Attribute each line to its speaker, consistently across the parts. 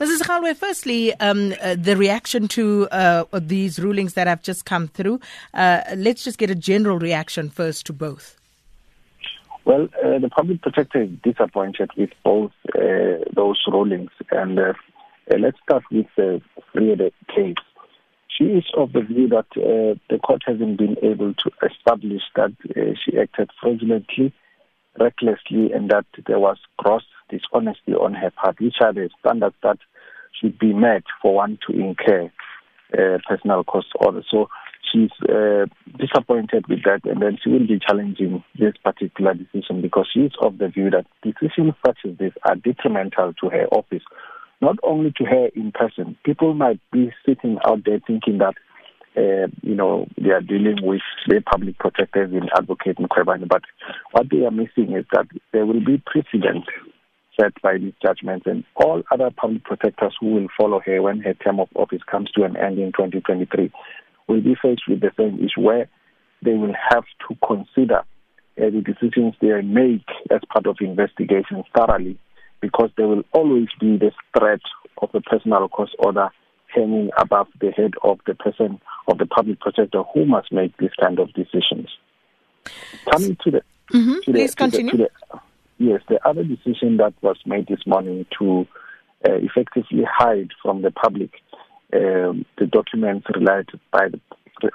Speaker 1: Mrs. Khalwe, firstly, um, uh, the reaction to uh, these rulings that have just come through. Uh, let's just get a general reaction first to both.
Speaker 2: Well, uh, the public protector is disappointed with both uh, those rulings. And uh, let's start with the Vrede case. She is of the view that the court hasn't been able to establish that she acted fraudulently, recklessly, and that there was gross dishonesty on her part, which are the standards that should be met for one to incur uh, personal cost order. So she's uh, disappointed with that, and then she will be challenging this particular decision because she's of the view that decisions such as this are detrimental to her office, not only to her in person. People might be sitting out there thinking that. Uh, you know, they are dealing with the public protectors in Advocate Mkhwebane, but what they are missing is that there will be precedent set by these judgments, and all other public protectors who will follow her when her term of office comes to an end in 2023 will be faced with the same issue where they will have to consider uh, the decisions they make as part of investigations thoroughly because there will always be the threat of a personal cost order hanging above the head of the person of the public protector who must make this kind of decisions. Coming to the,
Speaker 1: mm-hmm. to the please continue.
Speaker 2: To the, to the, Yes, the other decision that was made this morning to uh, effectively hide from the public um, the documents relied by the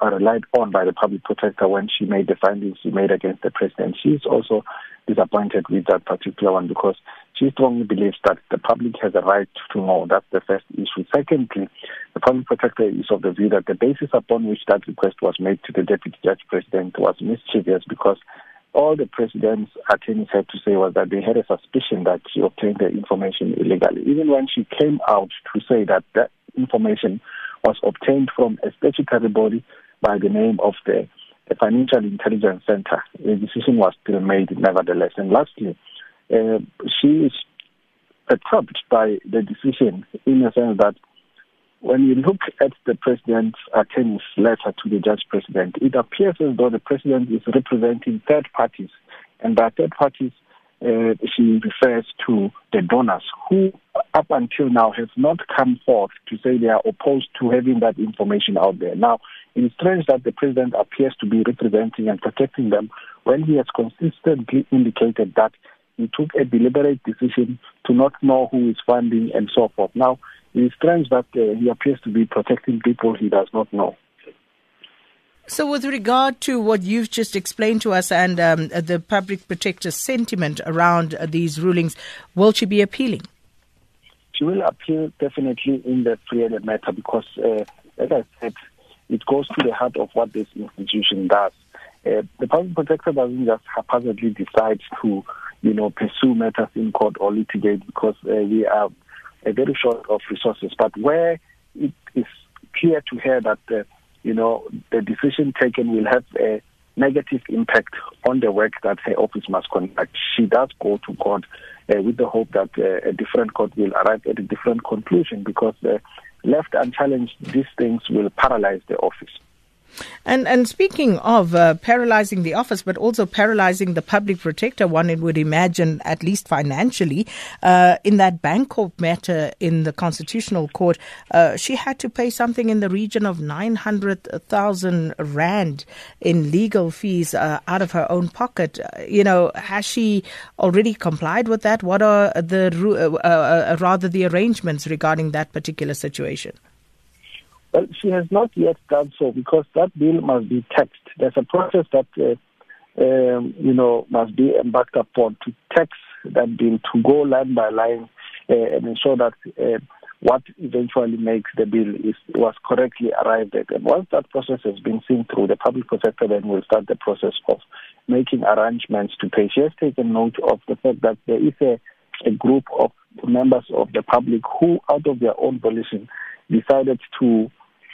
Speaker 2: uh, relied on by the public protector when she made the findings she made against the president. She is also disappointed with that particular one because she strongly believes that the public has a right to know. That's the first issue. Secondly, the public protector is of the view that the basis upon which that request was made to the deputy judge president was mischievous because all the president's attorneys had to say was that they had a suspicion that she obtained the information illegally. Even when she came out to say that that information was obtained from a statutory body by the name of the, the Financial Intelligence Center, the decision was still made nevertheless. And lastly, uh, she is perturbed by the decision in the sense that when you look at the president's attorney's letter to the judge president, it appears as though the president is representing third parties. And by third parties, uh, she refers to the donors who, up until now, have not come forth to say they are opposed to having that information out there. Now, it is strange that the president appears to be representing and protecting them when he has consistently indicated that he took a deliberate decision to not know who is funding and so forth. Now, it is strange that uh, he appears to be protecting people he does not know.
Speaker 1: So, with regard to what you've just explained to us and um, the public protector's sentiment around uh, these rulings, will she be appealing?
Speaker 2: She will appeal definitely in the Vrede matter because, uh, as I said, it goes to the heart of what this institution does. Uh, the public protector doesn't just haphazardly decide to, you know, pursue matters in court or litigate because uh, we are very short of resources. But where it is clear to her that, uh, you know, the decision taken will have a negative impact on the work that her office must conduct, she does go to court uh, with the hope that uh, a different court will arrive at a different conclusion because left unchallenged, these things will paralyze the office.
Speaker 1: And and speaking of uh, paralyzing the office, but also paralyzing the public protector, one would imagine, at least financially, uh, in that Bankorp matter in the Constitutional Court, uh, she had to pay something in the region of nine hundred thousand rand in legal fees uh, out of her own pocket. Uh, you know, has she already complied with that? What are the uh, rather the arrangements regarding that particular situation?
Speaker 2: Well, she has not yet done so because that bill must be taxed. There's a process that, uh, um, you know, must be embarked upon to tax that bill, to go line by line uh, and ensure that uh, what eventually makes the bill is was correctly arrived at. And once that process has been seen through, the public protector then will start the process of making arrangements to pay. She has taken note of the fact that there is a, a group of members of the public who, out of their own volition, decided to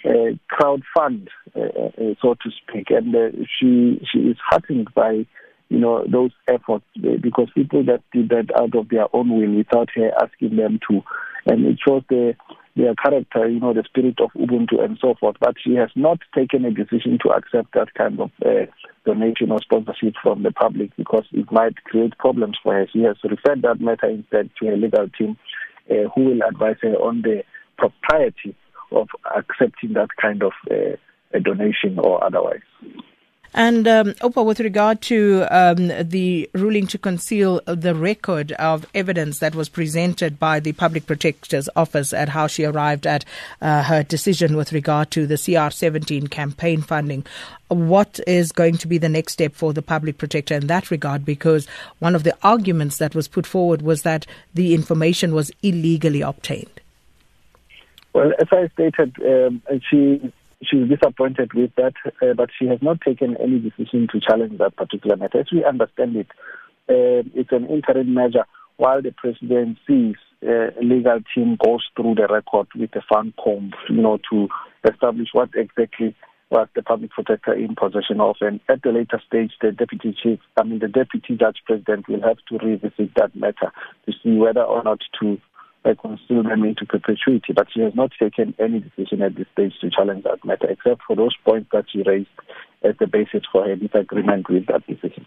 Speaker 2: uh, crowd fund, uh, uh, so to speak, and uh, she she is heartened by you know those efforts uh, because people that did that out of their own will without her asking them to, and it shows the their character, you know, the spirit of Ubuntu and so forth. But she has not taken a decision to accept that kind of uh, donation or sponsorship from the public because it might create problems for her. She has referred that matter instead to her legal team uh, who will advise her on the propriety of accepting that kind of uh, a donation or otherwise.
Speaker 1: And um, Oupa, with regard to um, the ruling to conceal the record of evidence that was presented by the Public Protector's Office at how she arrived at uh, her decision with regard to the CR17 campaign funding, what is going to be the next step for the Public Protector in that regard? Because one of the arguments that was put forward was that the information was illegally obtained.
Speaker 2: Well, as I stated, um, she she's disappointed with that, uh, but she has not taken any decision to challenge that particular matter. As we understand it, uh, it's an interim measure while the presidency's uh, legal team goes through the record with the fund comb, you know, to establish what exactly was the public protector in possession of. And at the later stage, the deputy chief, I mean, the deputy judge president will have to revisit that matter to see whether or not to conceal them into perpetuity. But she has not taken any decision at this stage to challenge that matter, except for those points that she raised as the basis for her disagreement with that decision.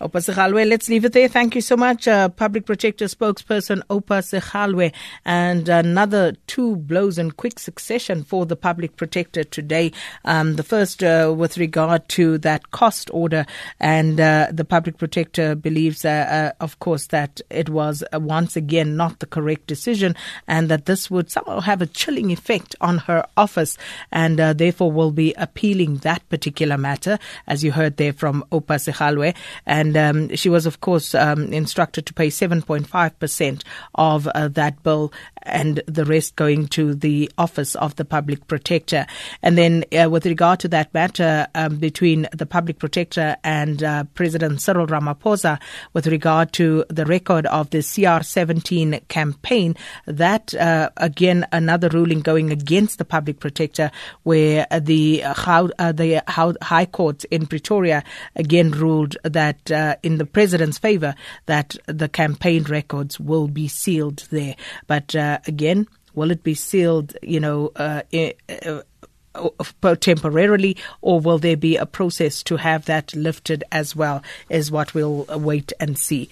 Speaker 1: Oupa Segalwe, let's leave it there. Thank you so much, uh, Public Protector spokesperson Oupa Segalwe. And another two blows in quick succession for the Public Protector today. Um, the first uh, with regard to that cost order, and uh, the Public Protector believes, uh, uh, of course, that it was uh, once again not the correct decision, and that this would somehow have a chilling effect on her office, and therefore will be appealing that particular matter, as you heard there from Oupa Segalwe. And um, she was, of course, um, instructed to pay 7.5% of uh, that bill and the rest going to the Office of the Public Protector. And then, uh, with regard to that matter um, between the Public Protector and uh, President Cyril Ramaphosa, with regard to the record of the CR17 campaign, that uh, again another ruling going against the Public Protector, where the uh, the High Court in Pretoria again ruled that uh, in the president's favor that the campaign records will be sealed there, but uh, again, will it be sealed, you know, uh, uh, uh, temporarily, or will there be a process to have that lifted as well, is what we'll wait and see.